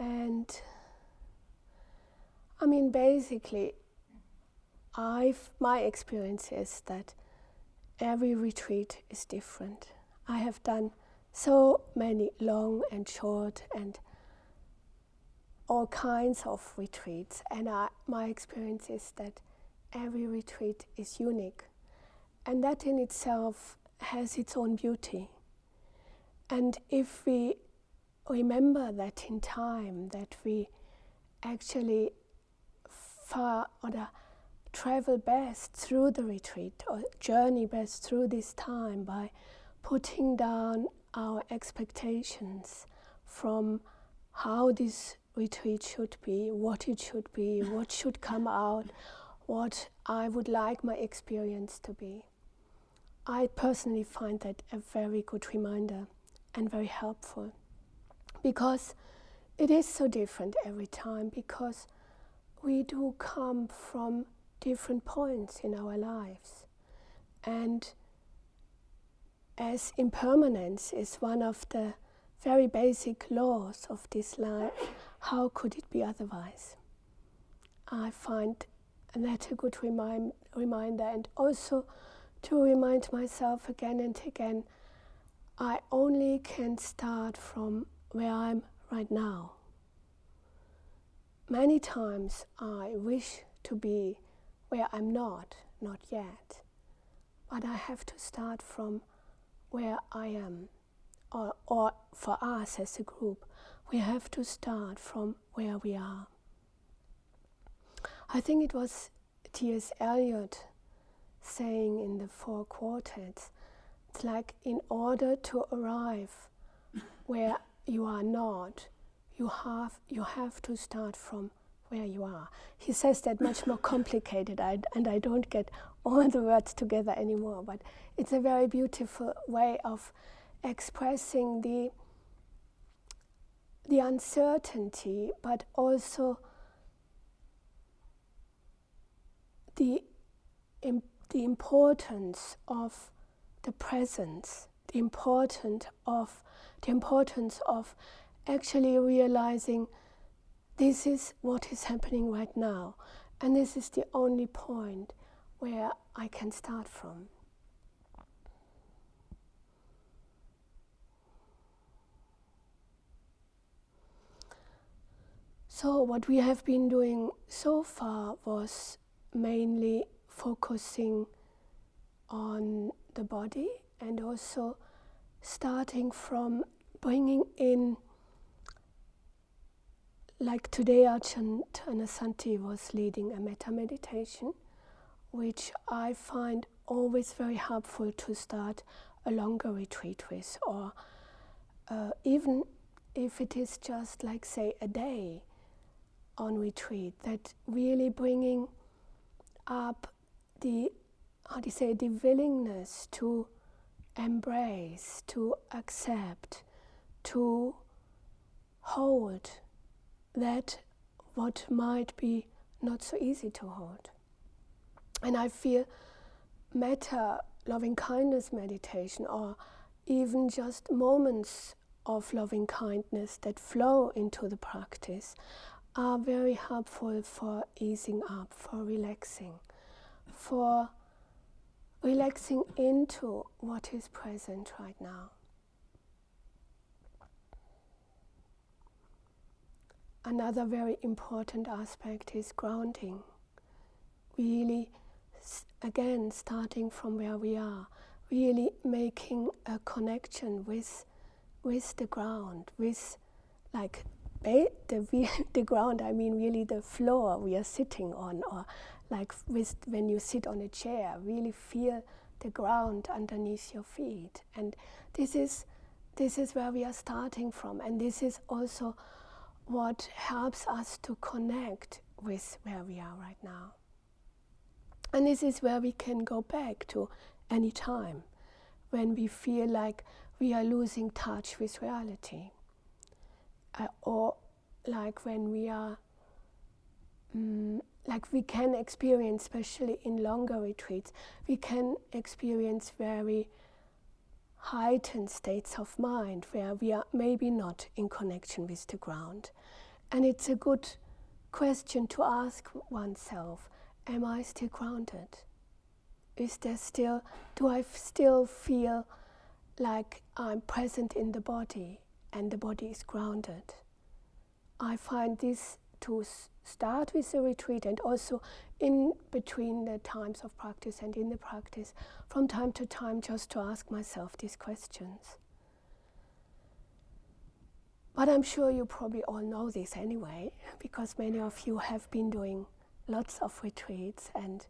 And I mean, basically, I've, my experience is that every retreat is different. I have done so many long and short and all kinds of retreats, and I, my experience is that every retreat is unique, and that in itself has its own beauty. And if we remember that in time, that we actually far or travel best through the retreat or journey best through this time by putting down our expectations from how this retreat should be, what it should be, what should come out, what I would like my experience to be. I personally find that a very good reminder and very helpful because it is so different every time because we do come from different points in our lives. And as impermanence is one of the very basic laws of this life, how could it be otherwise? I find that a good remind, reminder, and also to remind myself again and again I only can start from where I'm right now. Many times I wish to be where I'm not, not yet. But I have to start from where I am. Or, or for us as a group, we have to start from where we are. I think it was T.S. Eliot saying in the four quartets it's like in order to arrive where you are not, you have, you have to start from where you are. He says that much more complicated, I, and I don't get all the words together anymore, but it's a very beautiful way of expressing the, the uncertainty, but also the, the importance of the presence, the importance of the importance of actually realizing this is what is happening right now, and this is the only point where I can start from. So, what we have been doing so far was mainly focusing on the body and also starting from bringing in like today, Ajahn Thanasanti was leading a metta meditation, which I find always very helpful to start a longer retreat with, or uh, even if it is just like, say, a day on retreat, that really bringing up the, how do you say, the willingness to embrace, to accept, to hold that what might be not so easy to hold. And I feel metta, loving kindness meditation, or even just moments of loving kindness that flow into the practice are very helpful for easing up, for relaxing, for relaxing into what is present right now. Another very important aspect is grounding. Really, again, starting from where we are, really making a connection with, with the ground, with like the, the ground, I mean really the floor we are sitting on, or like with when you sit on a chair, really feel the ground underneath your feet. And this is, this is where we are starting from, and this is also what helps us to connect with where we are right now. And this is where we can go back to any time when we feel like we are losing touch with reality. Uh, or like when we are, um, like we can experience, especially in longer retreats, we can experience very heightened states of mind where we are maybe not in connection with the ground. And it's a good question to ask oneself Am I still grounded? Is there still, do I still feel like I'm present in the body and the body is grounded? I find this to start with the retreat and also in between the times of practice and in the practice, from time to time, just to ask myself these questions. But I'm sure you probably all know this anyway, because many of you have been doing lots of retreats, and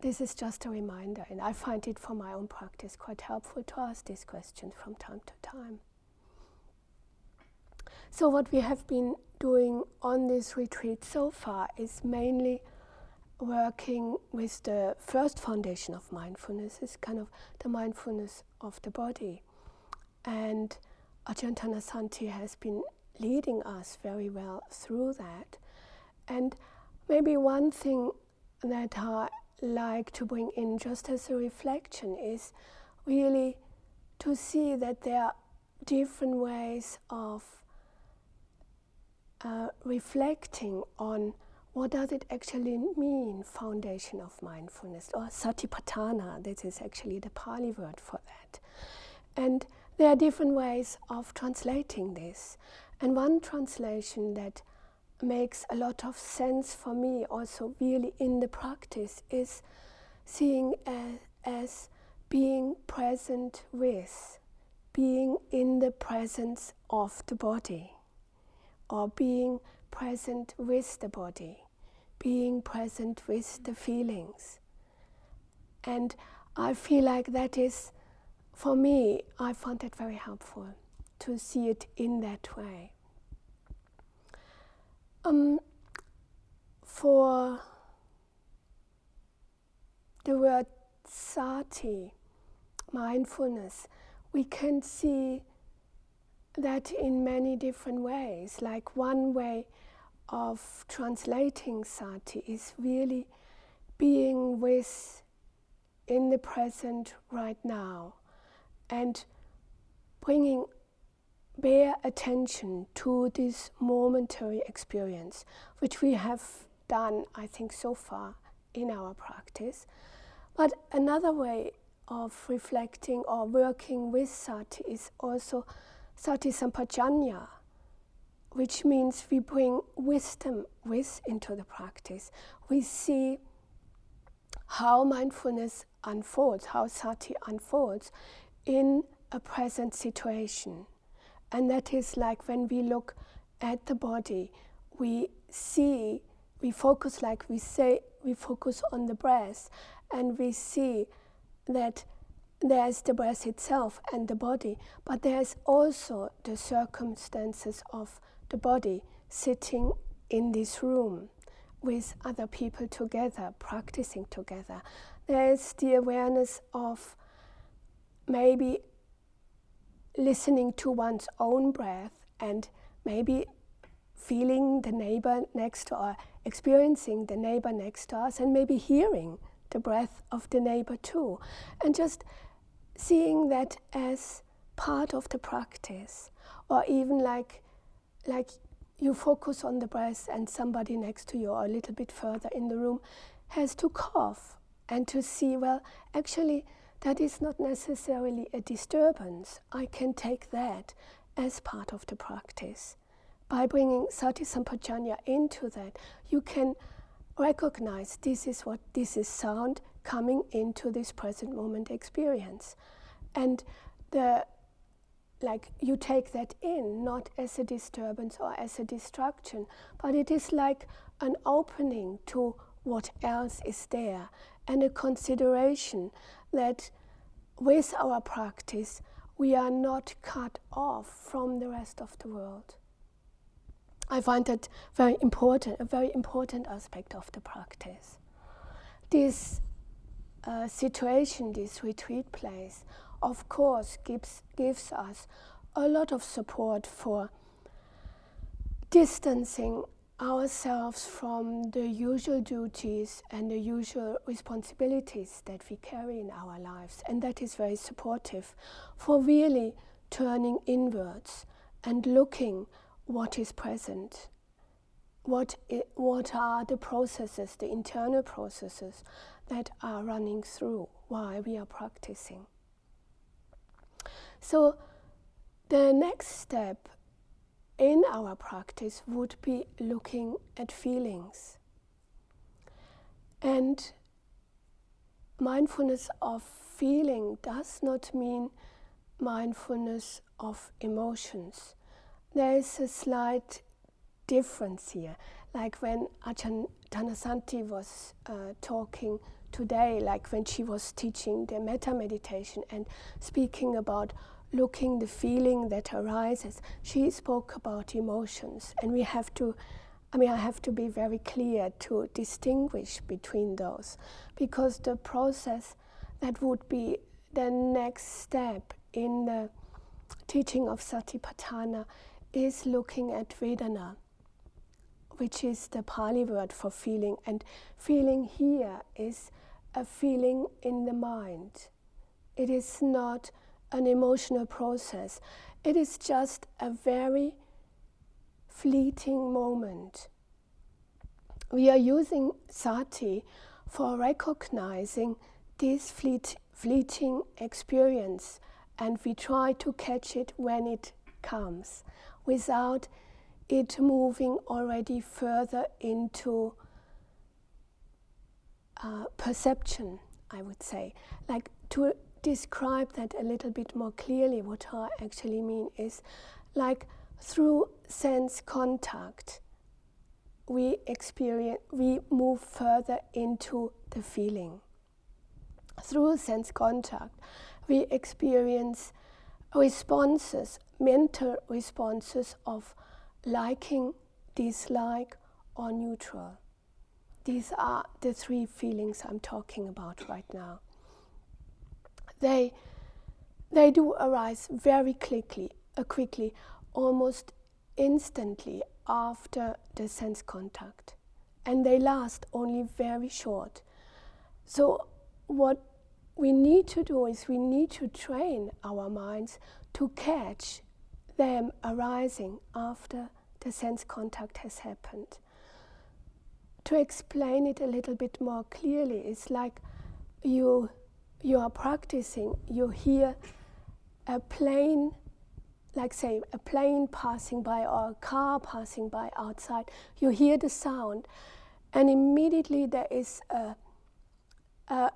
this is just a reminder. And I find it for my own practice quite helpful to ask these questions from time to time. So, what we have been doing on this retreat so far is mainly working with the first foundation of mindfulness, is kind of the mindfulness of the body. And Ajahn Thanasanti has been leading us very well through that. And maybe one thing that I like to bring in just as a reflection is really to see that there are different ways of uh, reflecting on what does it actually mean foundation of mindfulness or satipatthana this is actually the pali word for that and there are different ways of translating this. And one translation that makes a lot of sense for me, also really in the practice, is seeing as, as being present with, being in the presence of the body, or being present with the body, being present with the feelings. And I feel like that is for me, I found that very helpful to see it in that way. Um, for the word sati, mindfulness, we can see that in many different ways. Like one way of translating sati is really being with in the present right now and bringing bare attention to this momentary experience, which we have done, I think, so far in our practice. But another way of reflecting or working with sati is also sati sampajanya, which means we bring wisdom with into the practice. We see how mindfulness unfolds, how sati unfolds in a present situation. And that is like when we look at the body, we see, we focus like we say, we focus on the breath, and we see that there's the breath itself and the body, but there's also the circumstances of the body sitting in this room with other people together, practicing together. There's the awareness of maybe listening to one's own breath and maybe feeling the neighbor next to us, experiencing the neighbor next to us, and maybe hearing the breath of the neighbor too. And just seeing that as part of the practice, or even like, like you focus on the breath and somebody next to you or a little bit further in the room has to cough and to see, well, actually, that is not necessarily a disturbance. I can take that as part of the practice. By bringing sati sampajanya into that, you can recognize this is what this is sound coming into this present moment experience. And the like you take that in not as a disturbance or as a distraction, but it is like an opening to what else is there and a consideration that with our practice, we are not cut off from the rest of the world. I find that very important, a very important aspect of the practice. This uh, situation, this retreat place, of course, gives, gives us a lot of support for distancing ourselves from the usual duties and the usual responsibilities that we carry in our lives. And that is very supportive for really turning inwards and looking what is present what, what are the processes, the internal processes that are running through while we are practicing. So, the next step in our practice would be looking at feelings. And mindfulness of feeling does not mean mindfulness of emotions. There is a slight difference here. Like when Ajahn Thanasanti was uh, talking today, like when she was teaching the metta meditation and speaking about looking the feeling that arises, she spoke about emotions. And we have to, I mean, I have to be very clear to distinguish between those because the process that would be the next step in the teaching of Satipatthana is looking at Vedana, which is the Pali word for feeling. And feeling here is a feeling in the mind. It is not an emotional process, it is just a very fleeting moment. We are using sati for recognizing this fleet, fleeting experience and we try to catch it when it comes without it moving already further into uh, perception, I would say. Like to describe that a little bit more clearly, what I actually mean is like through sense contact, we experience, we move further into the feeling. Through sense contact, we experience responses, mental responses of liking, dislike, or neutral. These are the three feelings I'm talking about right now. They, they do arise very quickly, uh, quickly, almost instantly after the sense contact, and they last only very short. So, what we need to do is we need to train our minds to catch them arising after the sense contact has happened. To explain it a little bit more clearly, it's like you you are practicing, you hear a plane, like say a plane passing by or a car passing by outside, you hear the sound, and immediately there is a, a,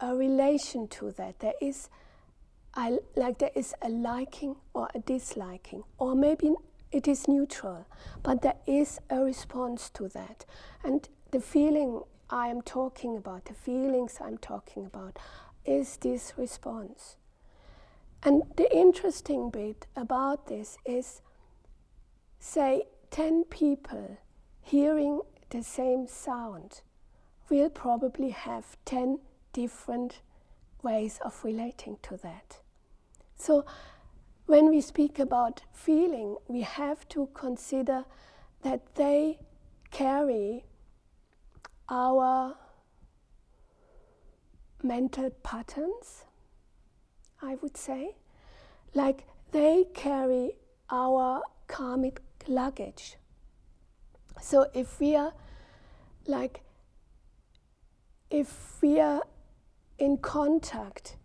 a relation to that. There is I, like there is a liking or a disliking, or maybe it is neutral, but there is a response to that. And the feeling I am talking about, the feelings I'm talking about, is this response. And the interesting bit about this is say 10 people hearing the same sound will probably have 10 different ways of relating to that. So, when we speak about feeling, we have to consider that they carry our mental patterns, I would say. Like they carry our karmic luggage. So if we are like, if we are in contact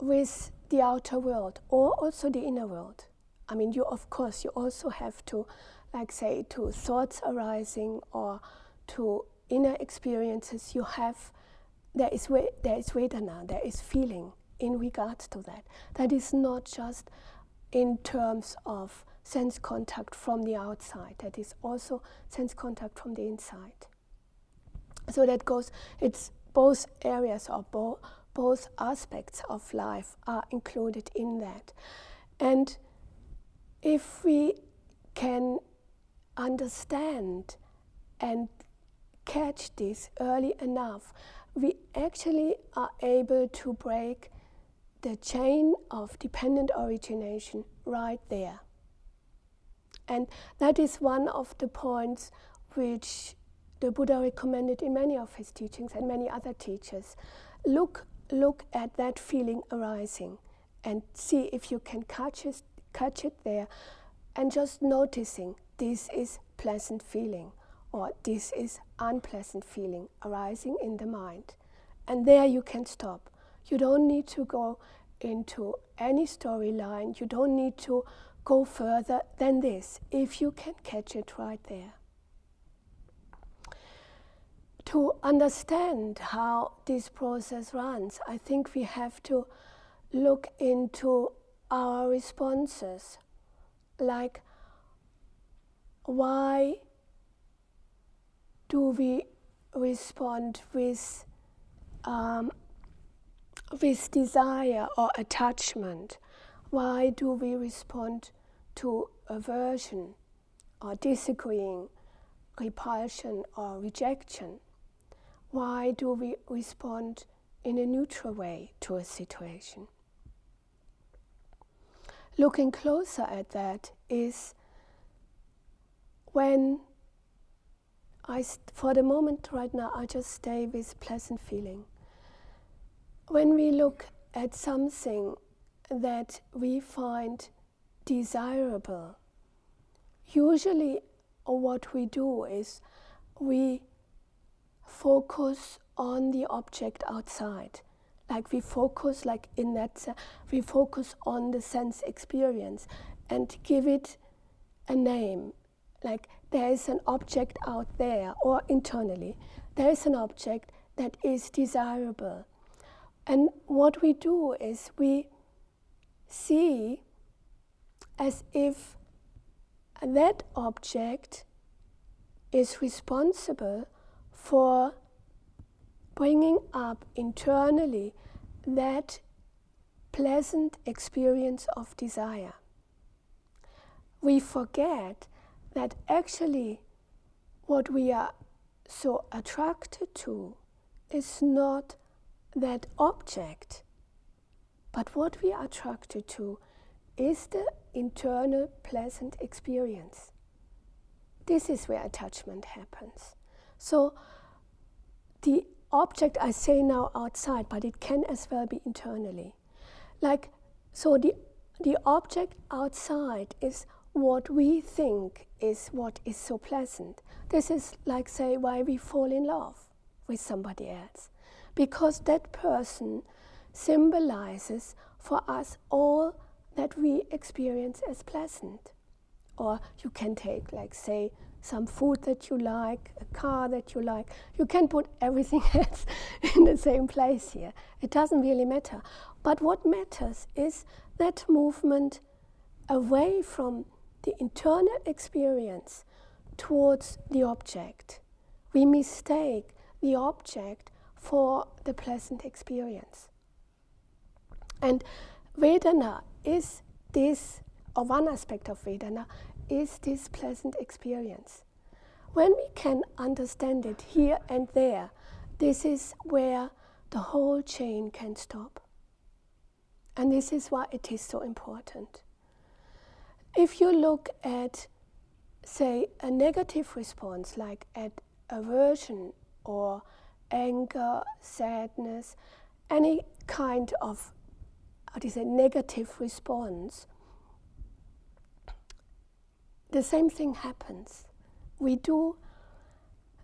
with the outer world or also the inner world, I mean, you of course you also have to, like, say, to thoughts arising or to inner experiences. You have there is there is vedana, there is feeling in regards to that. That is not just in terms of sense contact from the outside. That is also sense contact from the inside. So that goes. It's both areas or bo- both aspects of life are included in that, and if we can understand and catch this early enough, we actually are able to break the chain of dependent origination right there. And that is one of the points which the Buddha recommended in many of his teachings and many other teachers. Look, look at that feeling arising and see if you can catch it, catch it there and just noticing this is pleasant feeling or this is unpleasant feeling arising in the mind. And there you can stop. You don't need to go into any storyline. You don't need to go further than this if you can catch it right there. To understand how this process runs, I think we have to look into our responses. Like, why do we respond with um, with desire or attachment? Why do we respond to aversion or disagreeing, repulsion or rejection? Why do we respond in a neutral way to a situation? Looking closer at that is when I, for the moment right now, I just stay with pleasant feeling. When we look at something that we find desirable, usually what we do is we focus on the object outside. Like we focus, like in that, we focus on the sense experience and give it a name. Like there is an object out there or internally, there is an object that is desirable. And what we do is we see as if that object is responsible for bringing up internally that pleasant experience of desire. We forget that actually what we are so attracted to is not that object, but what we are attracted to is the internal pleasant experience. This is where attachment happens. So, the object I say now outside, but it can as well be internally. Like, so the, the object outside is what we think is what is so pleasant. This is like, say, why we fall in love with somebody else. Because that person symbolizes for us all that we experience as pleasant. Or you can take, like, say, some food that you like, a car that you like. You can put everything else in the same place here. It doesn't really matter. But what matters is that movement away from the internal experience towards the object. We mistake the object for the pleasant experience. And Vedana is this, or one aspect of Vedana, is this pleasant experience. When we can understand it here and there, this is where the whole chain can stop. And this is why it is so important. If you look at, say, a negative response, like at aversion or anger, sadness, any kind of how do you say, negative response, the same thing happens. We do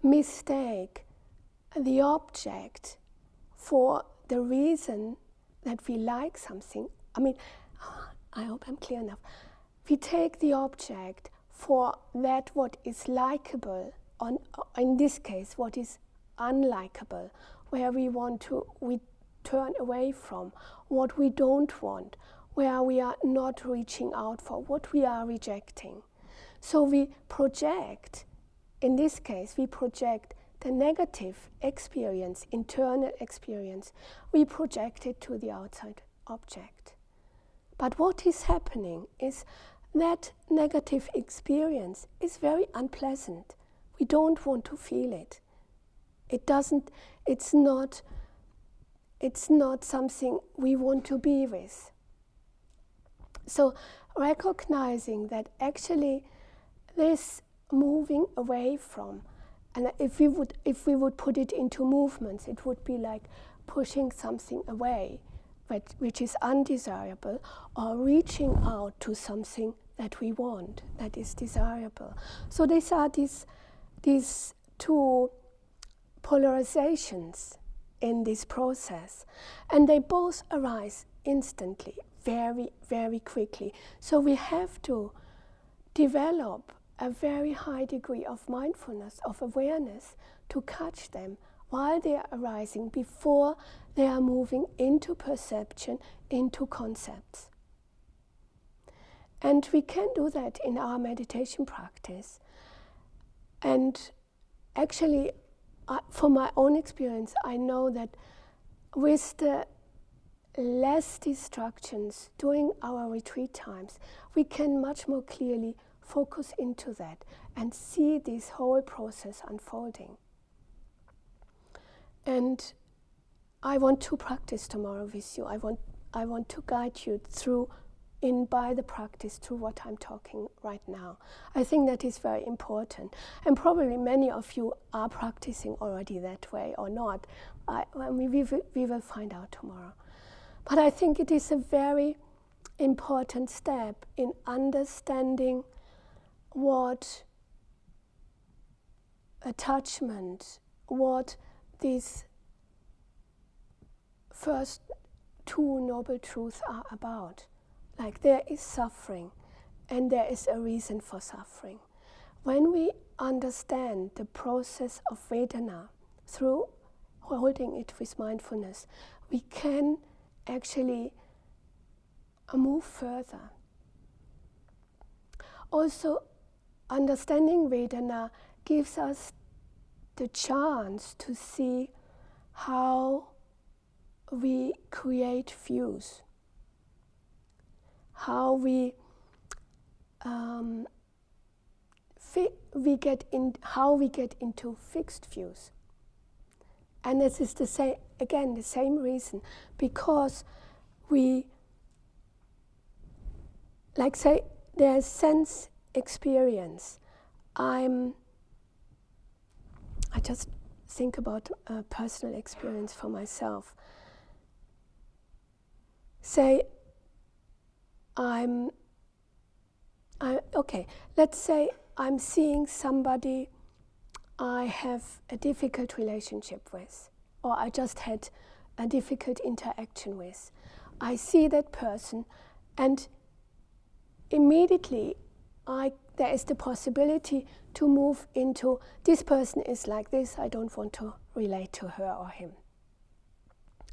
mistake the object for the reason that we like something. I mean, I hope I'm clear enough we take the object for that what is likable, on, uh, in this case, what is unlikable, where we want to, we turn away from, what we don't want, where we are not reaching out for, what we are rejecting. So we project, in this case, we project the negative experience, internal experience, we project it to the outside object. But what is happening is that negative experience is very unpleasant. We don't want to feel it. It doesn't, it's not, it's not something we want to be with. So, recognizing that actually this moving away from, and if we would, if we would put it into movements, it would be like pushing something away but which is undesirable, or reaching out to something that we want, that is desirable. So these are these, these two polarizations in this process, and they both arise instantly, very, very quickly. So we have to develop a very high degree of mindfulness, of awareness to catch them while they are arising before they are moving into perception, into concepts. And we can do that in our meditation practice. And actually, uh, from my own experience, I know that with the less distractions during our retreat times, we can much more clearly focus into that and see this whole process unfolding. And I want to practice tomorrow with you. I want, I want to guide you through in by the practice through what I'm talking right now. I think that is very important. And probably many of you are practicing already that way or not. I, I mean, we, we will find out tomorrow. But I think it is a very important step in understanding what attachment, what these first two noble truths are about. Like there is suffering and there is a reason for suffering. When we understand the process of Vedana through holding it with mindfulness, we can actually move further. Also, understanding Vedana gives us the chance to see how we create views, how we um, fi- we get in how we get into fixed views. And this is the same again the same reason because we like say there's sense experience. I'm I just think about a personal experience for myself. Say, I'm, I, okay, let's say I'm seeing somebody I have a difficult relationship with, or I just had a difficult interaction with. I see that person, and immediately I, there is the possibility to move into this person is like this, I don't want to relate to her or him.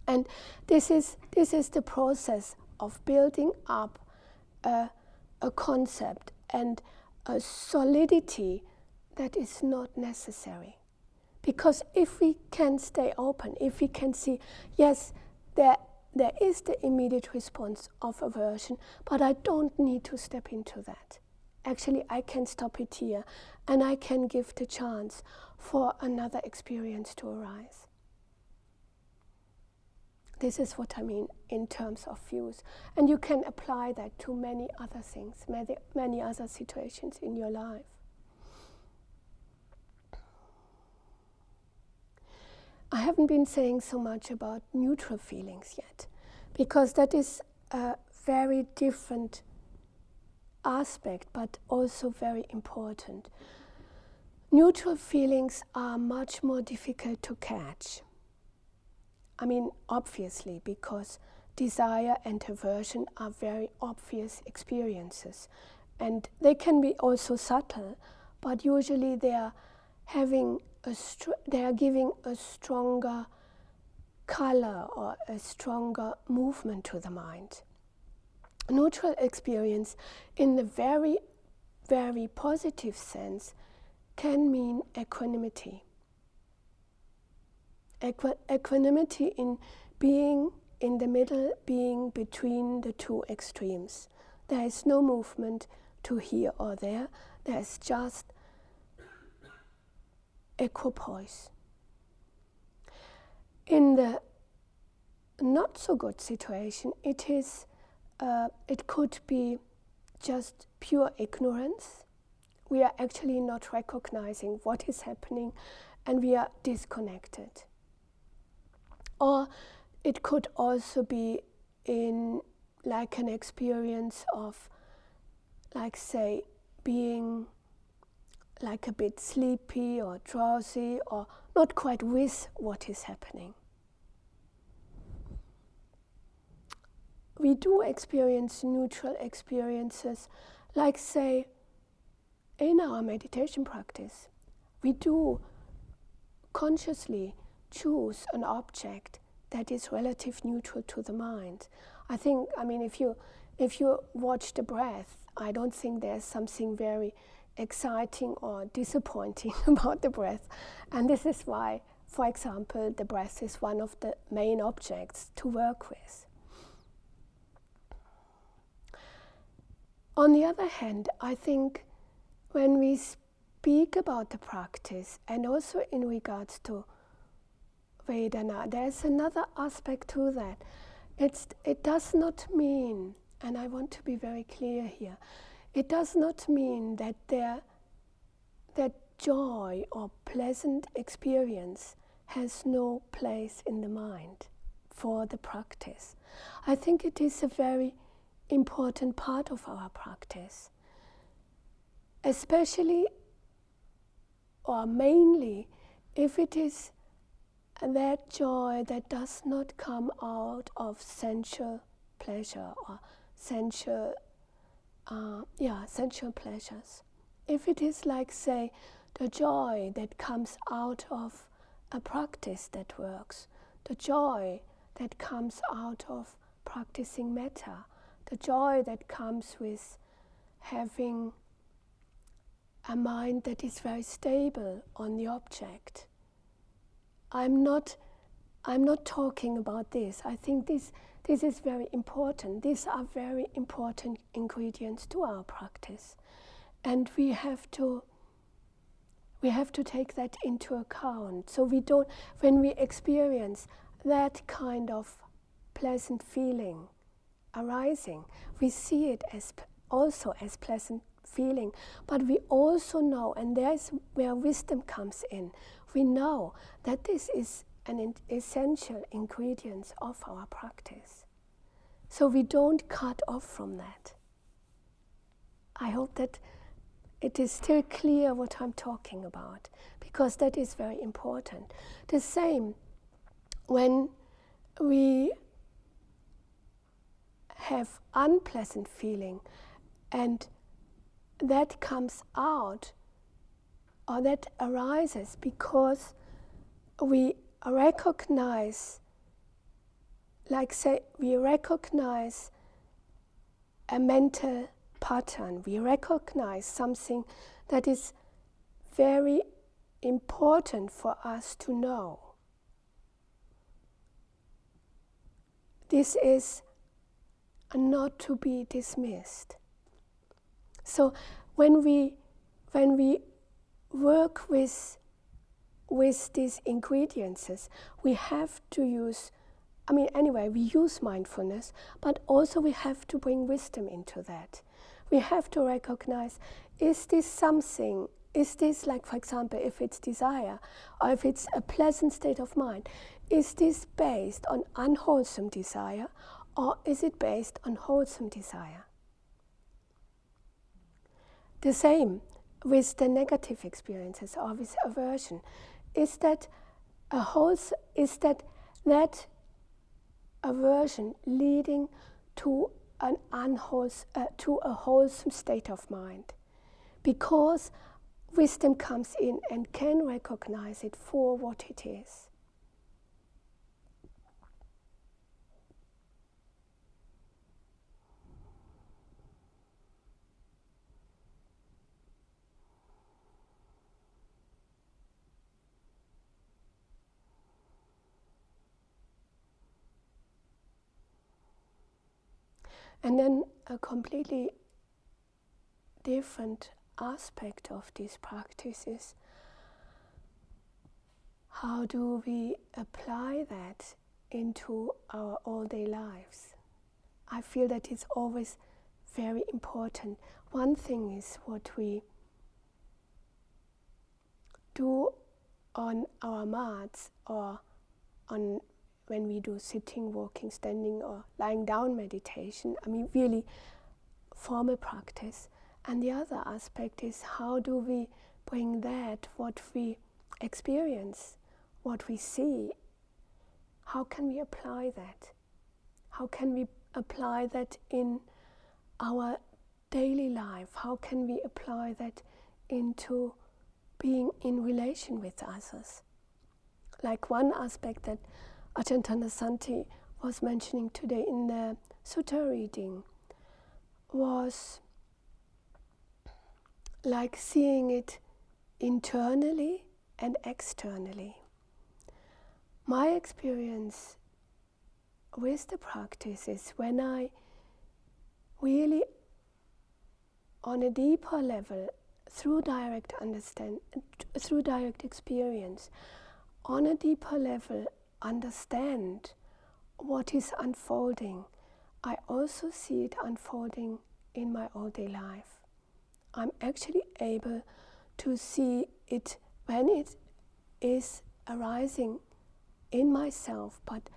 And this is, this is the process of building up a, a concept and a solidity that is not necessary. Because if we can stay open, if we can see, yes, there, there is the immediate response of aversion, but I don't need to step into that actually I can stop it here and I can give the chance for another experience to arise. This is what I mean in terms of views. And you can apply that to many other things, many, many other situations in your life. I haven't been saying so much about neutral feelings yet, because that is a very different aspect, but also very important. Neutral feelings are much more difficult to catch. I mean, obviously, because desire and aversion are very obvious experiences. And they can be also subtle, but usually they are having a str- they are giving a stronger color or a stronger movement to the mind neutral experience in the very, very positive sense can mean equanimity. Equ- equanimity in being in the middle, being between the two extremes. There is no movement to here or there, there's just equipoise. In the not so good situation, it is uh, it could be just pure ignorance. We are actually not recognizing what is happening and we are disconnected. Or it could also be in like an experience of like, say, being like a bit sleepy or drowsy or not quite with what is happening. We do experience neutral experiences, like, say, in our meditation practice, we do consciously choose an object that is relative neutral to the mind. I think, I mean, if you if you watch the breath, I don't think there's something very exciting or disappointing about the breath. And this is why, for example, the breath is one of the main objects to work with. On the other hand, I think when we speak about the practice and also in regards to Vedana, there's another aspect to that. It's, it does not mean, and I want to be very clear here, it does not mean that there, that joy or pleasant experience has no place in the mind for the practice. I think it is a very important part of our practice, especially or mainly if it is that joy that does not come out of sensual pleasure or sensual, uh, yeah, sensual pleasures. If it is like, say, the joy that comes out of a practice that works, the joy that comes out of practicing metta, the joy that comes with having a mind that is very stable on the object I'm not, I'm not talking about this. I think this, this is very important. These are very important ingredients to our practice. And we have to we have to take that into account. So we don't when we experience that kind of pleasant feeling arising, we see it as also as pleasant feeling, but we also know, and there's where wisdom comes in we know that this is an essential ingredient of our practice. So we don't cut off from that. I hope that it is still clear what I'm talking about because that is very important. The same when we have unpleasant feeling and that comes out or that arises because we recognize, like say, we recognize a mental pattern, we recognize something that is very important for us to know. This is not to be dismissed. So when we when we work with with these ingredients, we have to use I mean anyway, we use mindfulness, but also we have to bring wisdom into that. We have to recognize is this something is this like for example if it's desire or if it's a pleasant state of mind is this based on unwholesome desire or is it based on wholesome desire? The same with the negative experiences or with aversion. Is that a whole is that that aversion leading to an unwholesome uh, to a wholesome state of mind? Because wisdom comes in and can recognize it for what it is And then a completely different aspect of these practices how do we apply that into our all day lives? I feel that it's always very important. One thing is what we do on our mats or on when we do sitting, walking, standing, or lying down meditation, I mean, really formal practice. And the other aspect is how do we bring that, what we experience, what we see, how can we apply that? How can we apply that in our daily life? How can we apply that into being in relation with others? Like one aspect that Ajahn Thanasanti was mentioning today in the sutta reading was like seeing it internally and externally. My experience with the practice is when I really, on a deeper level, through direct understand, through direct experience, on a deeper level, understand what is unfolding. I also see it unfolding in my all day life. I'm actually able to see it when it is arising in myself, but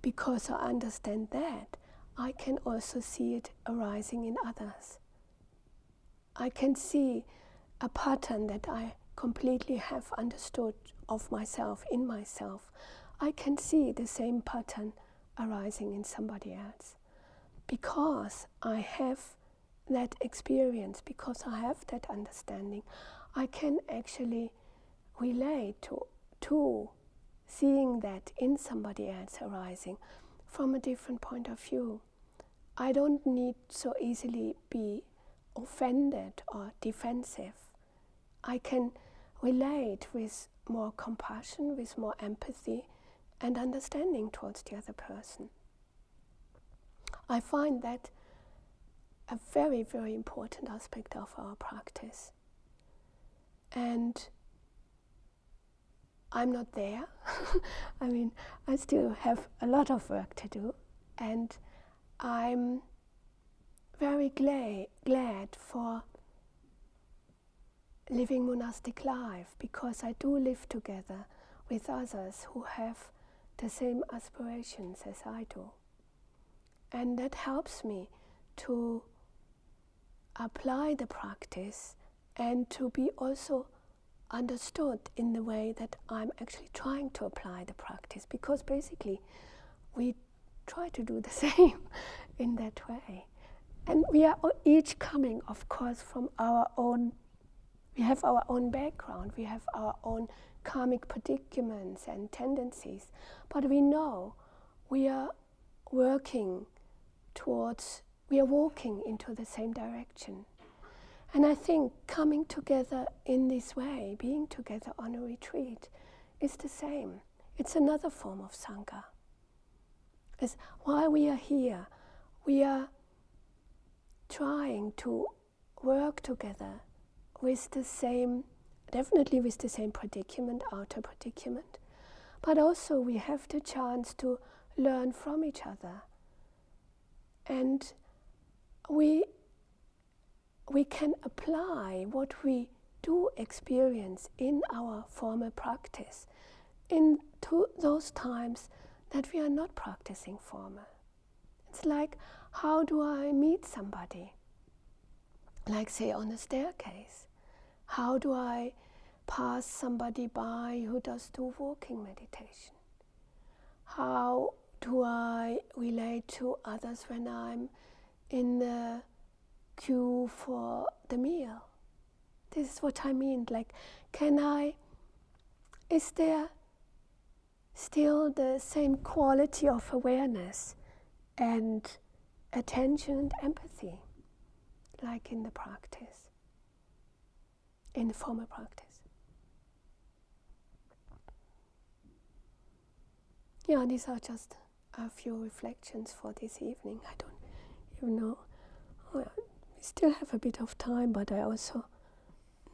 because I understand that, I can also see it arising in others. I can see a pattern that I completely have understood of myself, in myself. I can see the same pattern arising in somebody else because I have that experience, because I have that understanding, I can actually relate to, to seeing that in somebody else arising from a different point of view. I don't need so easily be offended or defensive. I can relate with more compassion, with more empathy and understanding towards the other person. I find that a very, very important aspect of our practice. And I'm not there. I mean, I still have a lot of work to do, and I'm very glad, glad for living monastic life because I do live together with others who have the same aspirations as I do. And that helps me to apply the practice and to be also understood in the way that I'm actually trying to apply the practice because basically we try to do the same in that way. And we are each coming, of course, from our own, we have our own background, we have our own karmic predicaments and tendencies, but we know we are working towards we are walking into the same direction. And I think coming together in this way, being together on a retreat, is the same. It's another form of Sangha. As while we are here, we are trying to work together with the same, definitely with the same predicament, outer predicament, but also we have the chance to learn from each other and we, we can apply what we do experience in our formal practice into those times that we are not practicing formal. It's like, how do I meet somebody? Like, say, on a staircase. How do I pass somebody by who does do walking meditation? How do I relate to others when I'm in the queue for the meal. This is what I mean. Like, can I, is there still the same quality of awareness and attention and empathy like in the practice, in the formal practice? Yeah, these are just a few reflections for this evening. I don't you know, we still have a bit of time, but I also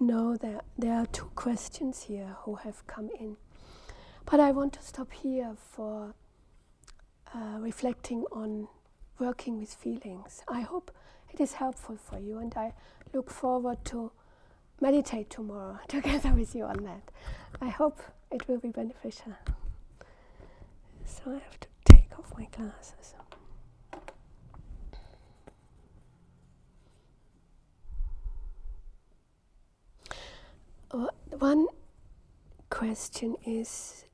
know that there are two questions here who have come in. But I want to stop here for uh, reflecting on working with feelings. I hope it is helpful for you, and I look forward to meditate tomorrow together with you on that. I hope it will be beneficial. So I have to take off my glasses. uh, one question is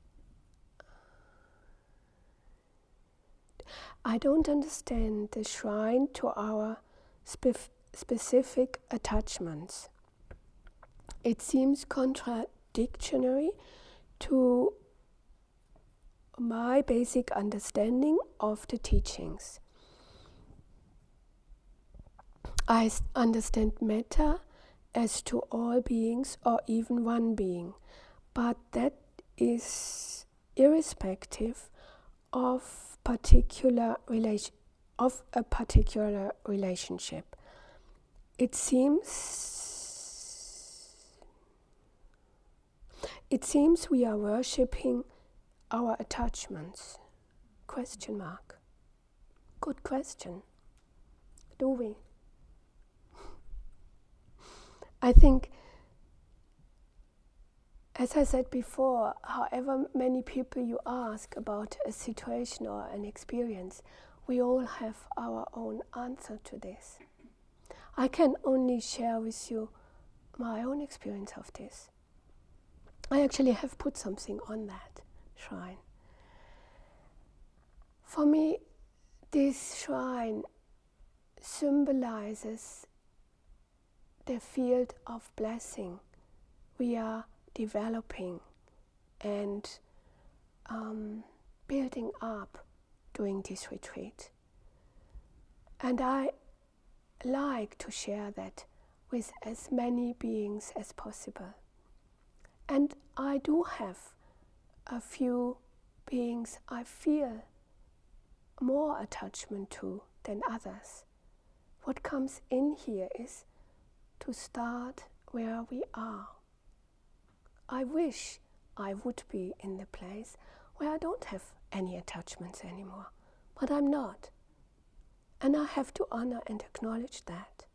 I don't understand the shrine to our spe- specific attachments. It seems contradictory to my basic understanding of the teachings. I understand metta as to all beings or even one being, but that is irrespective of particular relation of a particular relationship. It seems it seems we are worshipping our attachments. Question mark. Good question. Do we? I think, as I said before, however many people you ask about a situation or an experience, we all have our own answer to this. I can only share with you my own experience of this. I actually have put something on that shrine. For me, this shrine symbolizes the field of blessing we are developing and um, building up during this retreat. And I like to share that with as many beings as possible. And I do have a few beings I feel more attachment to than others. What comes in here is to start where we are. I wish I would be in the place where I don't have any attachments anymore, but I'm not. And I have to honor and acknowledge that.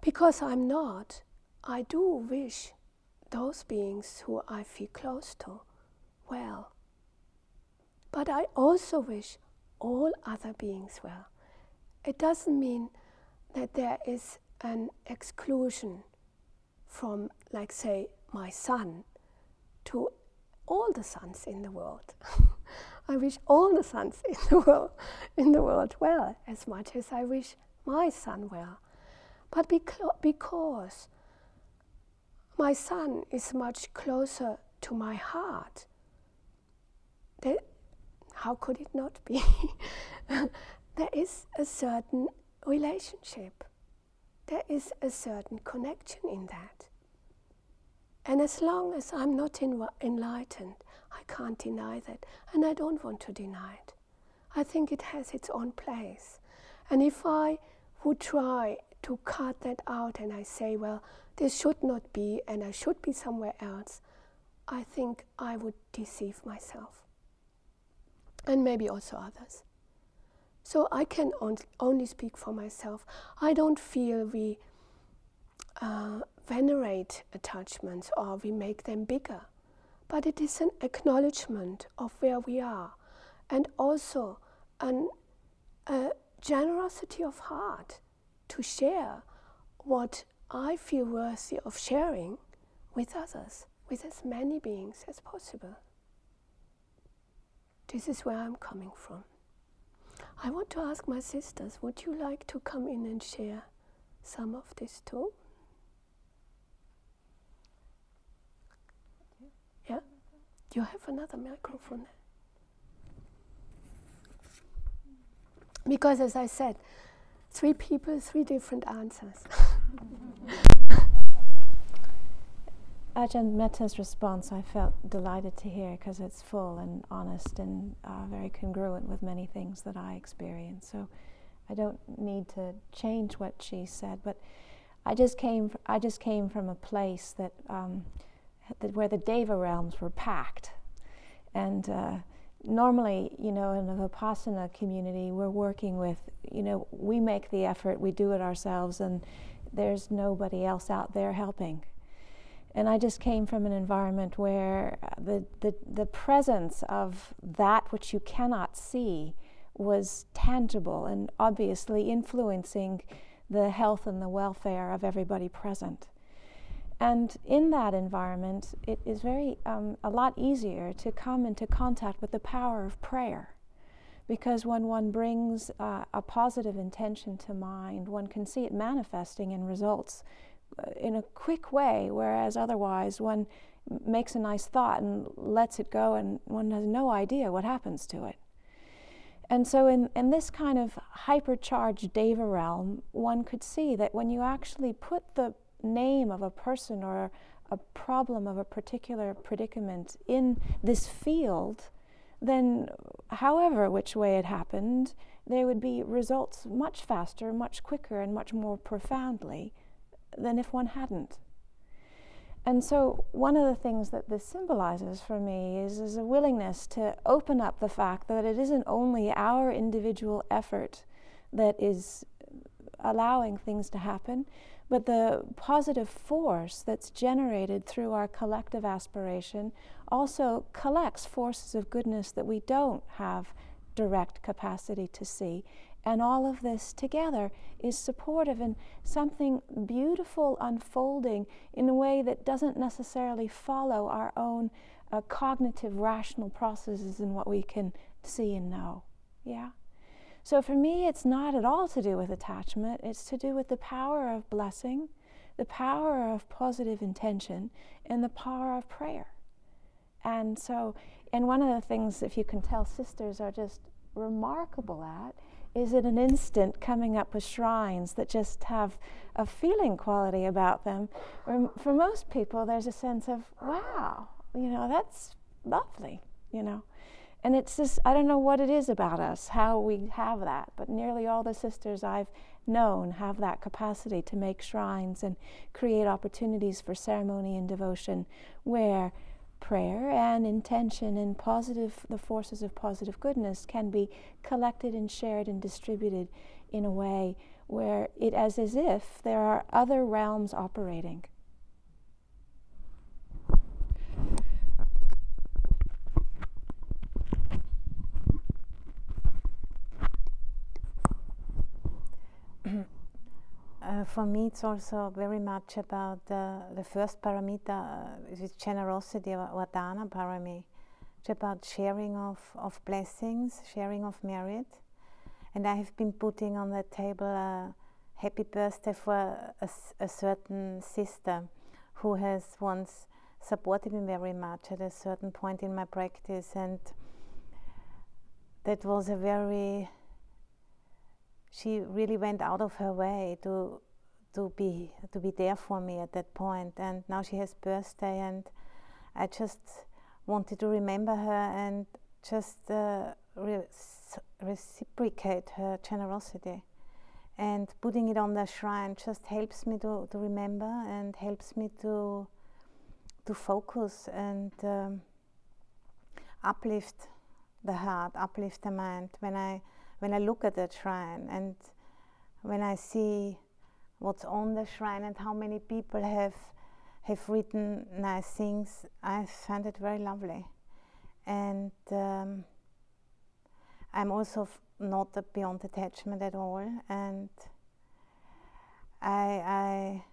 Because I'm not, I do wish those beings who I feel close to well. But I also wish all other beings well. It doesn't mean that there is an exclusion from, like, say, my son to all the sons in the world. I wish all the sons in the world in the world well as much as I wish my son well. But beca- because my son is much closer to my heart, that, how could it not be? there is a certain relationship there is a certain connection in that. And as long as I'm not enlightened, I can't deny that, and I don't want to deny it. I think it has its own place. And if I would try to cut that out and I say, well, this should not be and I should be somewhere else, I think I would deceive myself. And maybe also others. So I can on, only speak for myself. I don't feel we uh, venerate attachments or we make them bigger, but it is an acknowledgement of where we are and also an, a generosity of heart to share what I feel worthy of sharing with others, with as many beings as possible. This is where I'm coming from. I want to ask my sisters, would you like to come in and share some of this too? Yeah? You have another microphone. Because, as I said, three people, three different answers. Ajahn Metta's response I felt delighted to hear because it's full and honest and uh, very congruent with many things that I experience. So I don't need to change what she said, but I just came. I just came from a place that, um, that where the Deva realms were packed, and uh, normally, you know, in a Vipassana community, we're working with, you know, we make the effort, we do it ourselves, and there's nobody else out there helping and I just came from an environment where the, the, the presence of that which you cannot see was tangible and obviously influencing the health and the welfare of everybody present. And in that environment, it is very um, a lot easier to come into contact with the power of prayer. Because when one brings uh, a positive intention to mind, one can see it manifesting in results uh, in a quick way, whereas otherwise one makes a nice thought and lets it go, and one has no idea what happens to it. And so, in, in this kind of hypercharged deva realm, one could see that when you actually put the name of a person or a problem of a particular predicament in this field, then, however which way it happened, there would be results much faster, much quicker, and much more profoundly than if one hadn't. And so, one of the things that this symbolizes for me is, is a willingness to open up the fact that it isn't only our individual effort that is allowing things to happen, but the positive force that's generated through our collective aspiration also collects forces of goodness that we don't have direct capacity to see. And all of this together is supportive and something beautiful unfolding in a way that doesn't necessarily follow our own uh, cognitive, rational processes in what we can see and know. Yeah? So for me, it's not at all to do with attachment, it's to do with the power of blessing, the power of positive intention, and the power of prayer. And so, and one of the things, if you can tell, sisters are just remarkable at is in an instant coming up with shrines that just have a feeling quality about them. For most people, there's a sense of, wow, you know, that's lovely, you know. And it's just, I don't know what it is about us, how we have that, but nearly all the sisters I've known have that capacity to make shrines and create opportunities for ceremony and devotion where prayer and intention and positive, the forces of positive goodness can be collected and shared and distributed in a way where it is as if there are other realms operating. Uh, for me, it's also very much about uh, the first paramita, uh, generosity or, or parami. It's about sharing of, of blessings, sharing of merit. And I have been putting on the table a happy birthday for a, a certain sister who has once supported me very much at a certain point in my practice. And that was a very she really went out of her way to to be to be there for me at that point. And now she has birthday and I just wanted to remember her and just uh, re- reciprocate her generosity. And putting it on the shrine just helps me to, to remember and helps me to to focus and um, uplift the heart uplift the mind. When I when I look at that shrine and when I see what's on the shrine and how many people have have written nice things, I find it very lovely. And um, I'm also f- not a beyond attachment at all, and I, I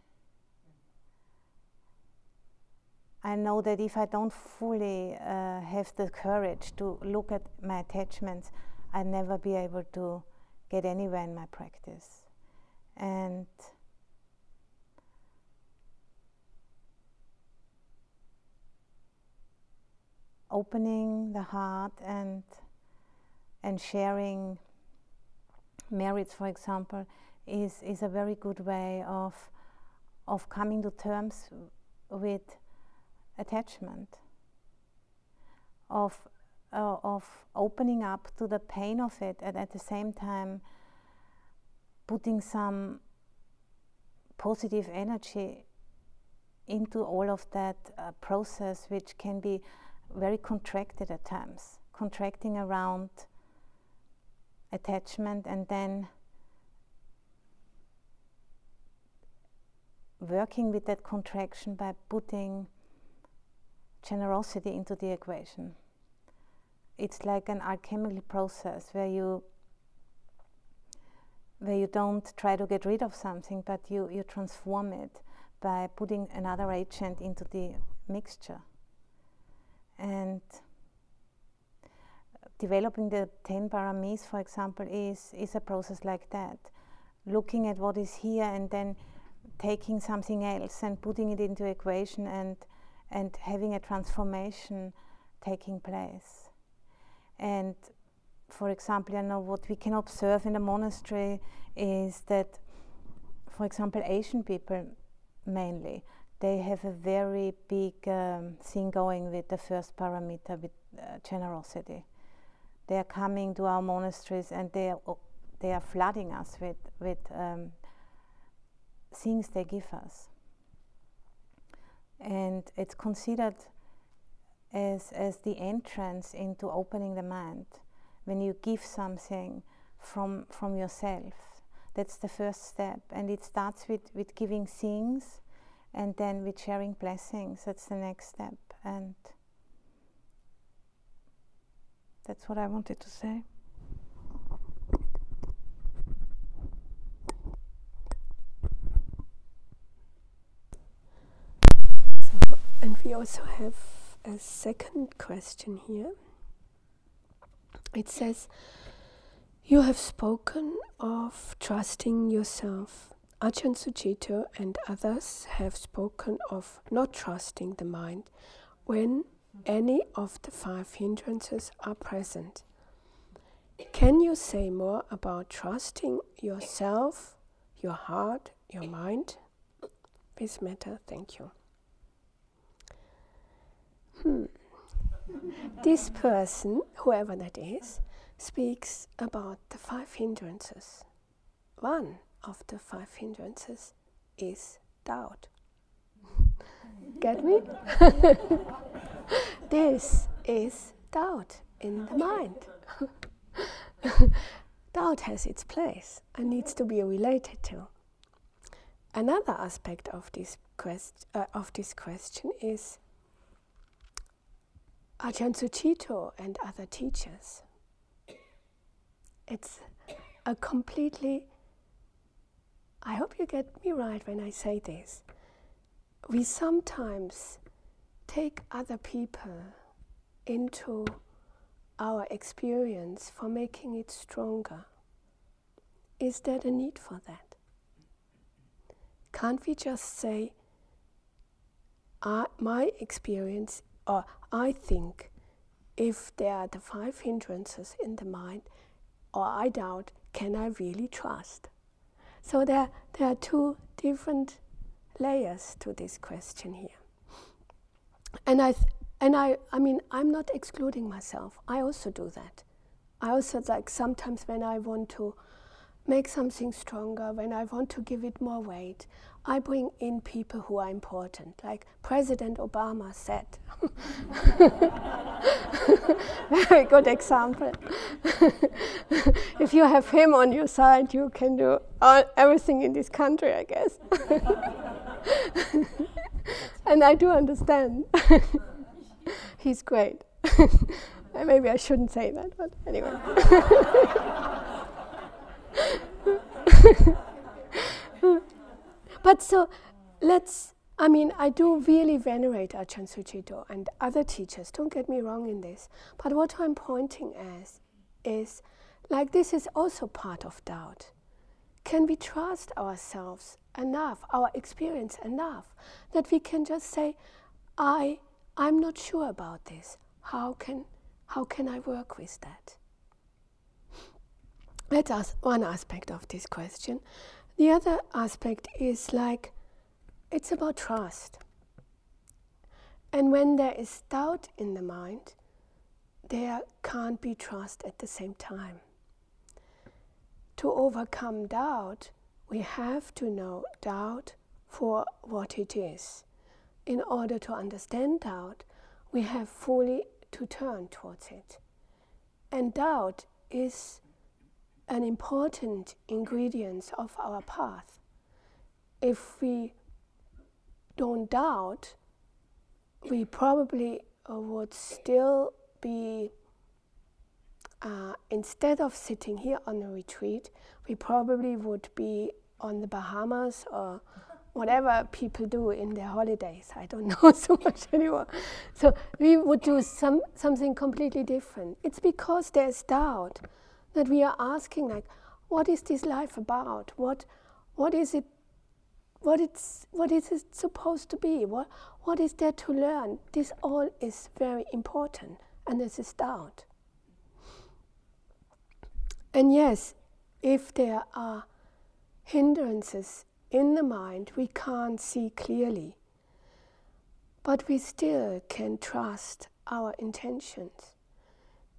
I know that if I don't fully uh, have the courage to look at my attachments, I'd never be able to get anywhere in my practice. And opening the heart and and sharing merits, for example, is, is a very good way of of coming to terms with attachment, of uh, of opening up to the pain of it and at the same time putting some positive energy into all of that uh, process, which can be very contracted at times, contracting around attachment and then working with that contraction by putting generosity into the equation it's like an alchemical process where you where you don't try to get rid of something but you, you transform it by putting another agent into the mixture. And developing the 10 paramis, for example, is, is a process like that. Looking at what is here and then taking something else and putting it into equation and, and having a transformation taking place. And for example, you know what we can observe in the monastery is that, for example, Asian people mainly they have a very big um, thing going with the first paramita, with uh, generosity. They are coming to our monasteries and they are they are flooding us with with um, things they give us, and it's considered as as the entrance into opening the mind when you give something from from yourself. That's the first step, and it starts with with giving things and then with sharing blessings. That's the next step. And that's what i wanted to say. So, and we also have a second question here it says you have spoken of trusting yourself Ajahn Sucitto and others have spoken of not trusting the mind when any of the five hindrances are present. Can you say more about trusting yourself, your heart, your mind? This matter, thank you. Hmm. this person, whoever that is, speaks about the five hindrances. One of the five hindrances is doubt. Get me? this is doubt in the mind. doubt has its place and needs to be related to. Another aspect of this, quest, uh, of this question is Ajahn Sucitto and other teachers. It's a completely I hope you get me right when I say this. We sometimes take other people into our experience for making it stronger. Is there a need for that? Can't we just say, ah, my experience, or I think, if there are the five hindrances in the mind, or I doubt, can I really trust? So there, there are two different layers to this question here. And I, th- and I, I mean, I'm not excluding myself. I also do that. I also like sometimes when I want to make something stronger, when I want to give it more weight, I bring in people who are important, like President Obama said. Very good example. if you have him on your side, you can do all, everything in this country, I guess. and I do understand. He's great. Maybe I shouldn't say that, but anyway. but so let's, I mean, I do really venerate Ajahn Sucitto and other teachers, don't get me wrong in this. But what I'm pointing as is like this is also part of doubt. Can we trust ourselves enough, our experience enough, that we can just say, I, I'm not sure about this. How can, how can I work with that? That's one aspect of this question. The other aspect is like it's about trust. And when there is doubt in the mind, there can't be trust at the same time. To overcome doubt, we have to know doubt for what it is. In order to understand doubt, we have fully to turn towards it. And doubt is an important ingredient of our path. If we don't doubt, we probably would still be, uh, instead of sitting here on a retreat, we probably would be on the Bahamas or whatever people do in their holidays. I don't know so much anymore. So we would do some, something completely different. It's because there's doubt that we are asking, like, what is this life about? What, what is it? What it's what is it supposed to be? What what is there to learn? This all is very important, and this is doubt. And yes, if there are hindrances in the mind we can't see clearly, but we still can trust our intentions.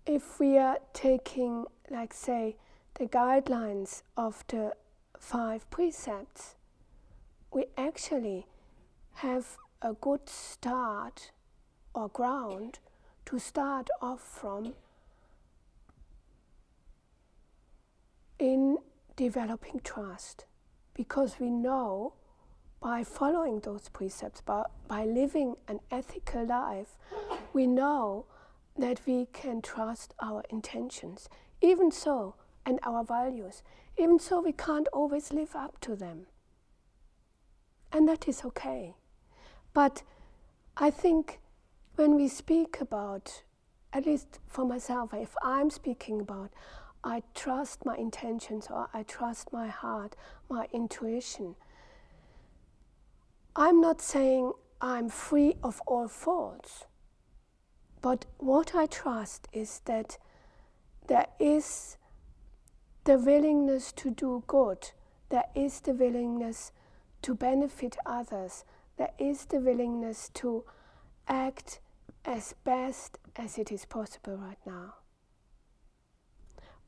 If we are taking, like, say, the guidelines of the five precepts, we actually have a good start or ground to start off from in developing trust. Because we know by following those precepts, by, by living an ethical life, we know that we can trust our intentions, even so, and our values. Even so, we can't always live up to them. And that is okay. But I think when we speak about, at least for myself, if I'm speaking about, I trust my intentions or I trust my heart, my intuition. I'm not saying I'm free of all faults, but what I trust is that there is the willingness to do good, there is the willingness to benefit others, there is the willingness to act as best as it is possible right now.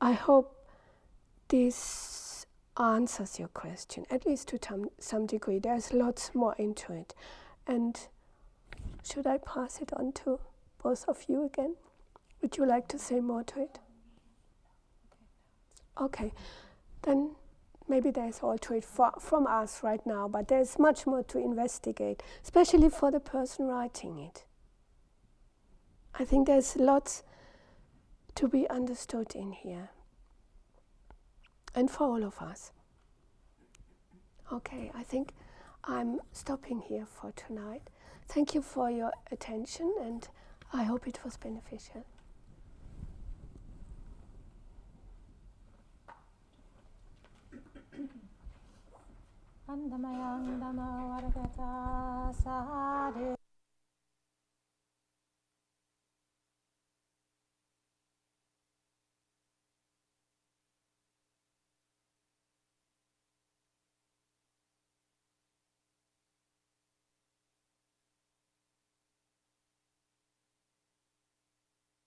I hope this answers your question, at least to some degree. There's lots more into it. And should I pass it on to both of you again? Would you like to say more to it? Okay, then maybe there's all to it for, from us right now, but there's much more to investigate, especially for the person writing it. I think there's lots to be understood in here. And for all of us. Okay, I think I'm stopping here for tonight. Thank you for your attention, and I hope it was beneficial.